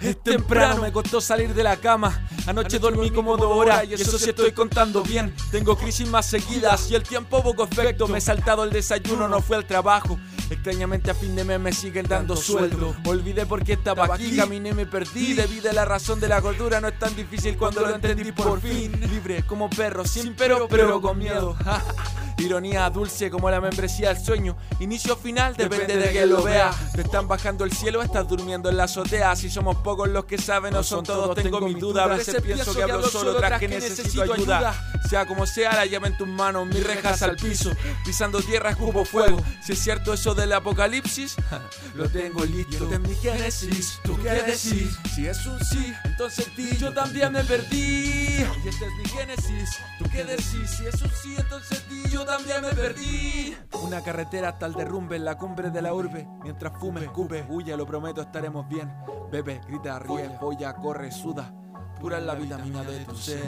Es temprano, me costó salir de la cama. Anoche dormí como dos horas y eso sí estoy contando bien. Tengo crisis más seguidas y el tiempo poco efecto. Me he saltado el desayuno, no fui al trabajo. Extrañamente a fin de mes me siguen dando sueldo. Olvidé por qué estaba aquí, caminé y me perdí. Debido a la razón de la gordura, no es tan difícil cuando lo entendí por fin. Libre como perro, sin pero, pero con miedo. Ironía dulce como la membresía del sueño. Inicio final depende de que lo vea. Te están bajando el cielo, estás durmiendo en la azotea. Si somos pocos los que saben, no son todos, tengo mi duda. A veces pienso que hablo solo tras que necesito ayuda. Sea como sea, la llave en tus manos, mis rejas al piso. Pisando tierra, escupo fuego. Si es cierto eso del apocalipsis, lo tengo listo. De mi génesis, ¿tú qué decís? Si es un sí, entonces di, yo también me perdí. Y este es mi génesis, ¿tú qué decís? Si es un sí, entonces di, yo también me perdí. Una carretera hasta el derrumbe en la cumbre de la urbe. Mientras fume, escupe, huye, lo prometo, estaremos bien. Bebe, grita, ríe, folla, corre, suda. Pura es la vitamina de tu ser.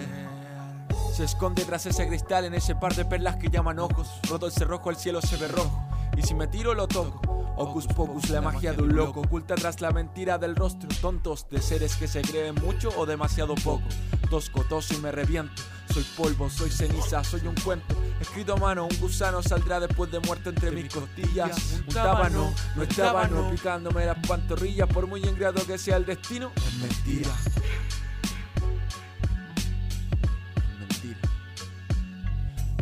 Se esconde tras ese cristal en ese par de perlas que llaman ojos. Roto el cerrojo, el cielo se ve rojo. Y si me tiro, lo toco. Ocus pocus, la magia de un loco. Oculta tras la mentira del rostro. Tontos de seres que se creen mucho o demasiado poco. Tosco, toso y me reviento. Soy polvo, soy ceniza, soy un cuento. Escrito a mano, un gusano saldrá después de muerte entre mis costillas. Un tábano, no es tábano, picándome las pantorrillas. Por muy ingrato que sea el destino, es mentira. Mentira.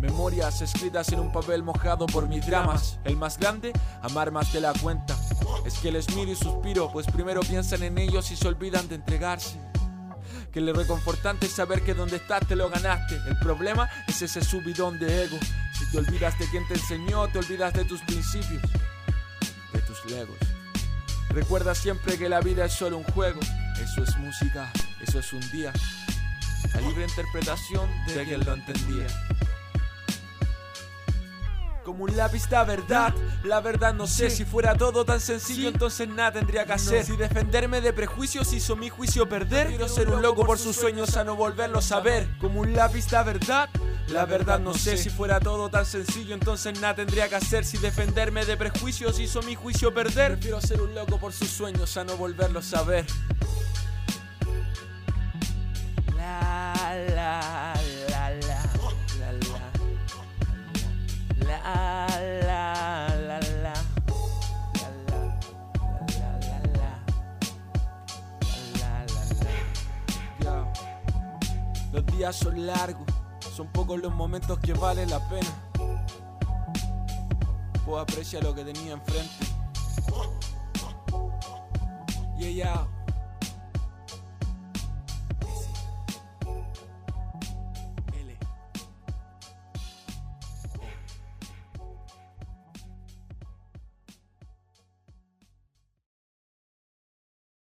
Memorias escritas en un papel mojado por mis dramas. El más grande, amar más de la cuenta. Es que les miro y suspiro, pues primero piensan en ellos y se olvidan de entregarse. Que lo reconfortante es saber que donde estás te lo ganaste. El problema es ese subidón de ego. Si te olvidas de quien te enseñó, te olvidas de tus principios, de tus legos. Recuerda siempre que la vida es solo un juego. Eso es música, eso es un día. La libre interpretación de quien lo entendía. Como un lápiz da verdad, la verdad no sé si fuera todo tan sencillo, entonces nada tendría que hacer. Si defenderme de prejuicios hizo mi juicio perder, quiero ser un loco por sus sueños a no volverlo a saber. Como un lápiz da verdad, la verdad no sé si fuera todo tan sencillo, entonces nada tendría que hacer. Si defenderme de prejuicios hizo mi juicio perder, prefiero ser un loco por sus sueños a no volverlo a saber. Son largos, son pocos los momentos que valen la pena. Puedo apreciar lo que tenía enfrente. Y ella